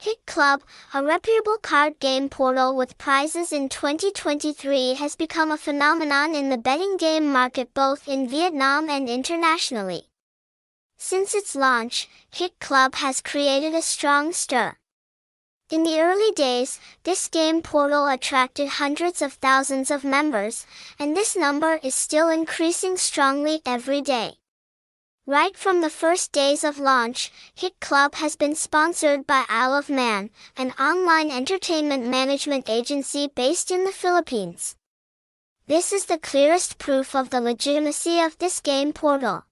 Hit Club, a reputable card game portal with prizes in 2023 has become a phenomenon in the betting game market both in Vietnam and internationally. Since its launch, Hit Club has created a strong stir. In the early days, this game portal attracted hundreds of thousands of members, and this number is still increasing strongly every day. Right from the first days of launch, Hit Club has been sponsored by Isle of Man, an online entertainment management agency based in the Philippines. This is the clearest proof of the legitimacy of this game portal.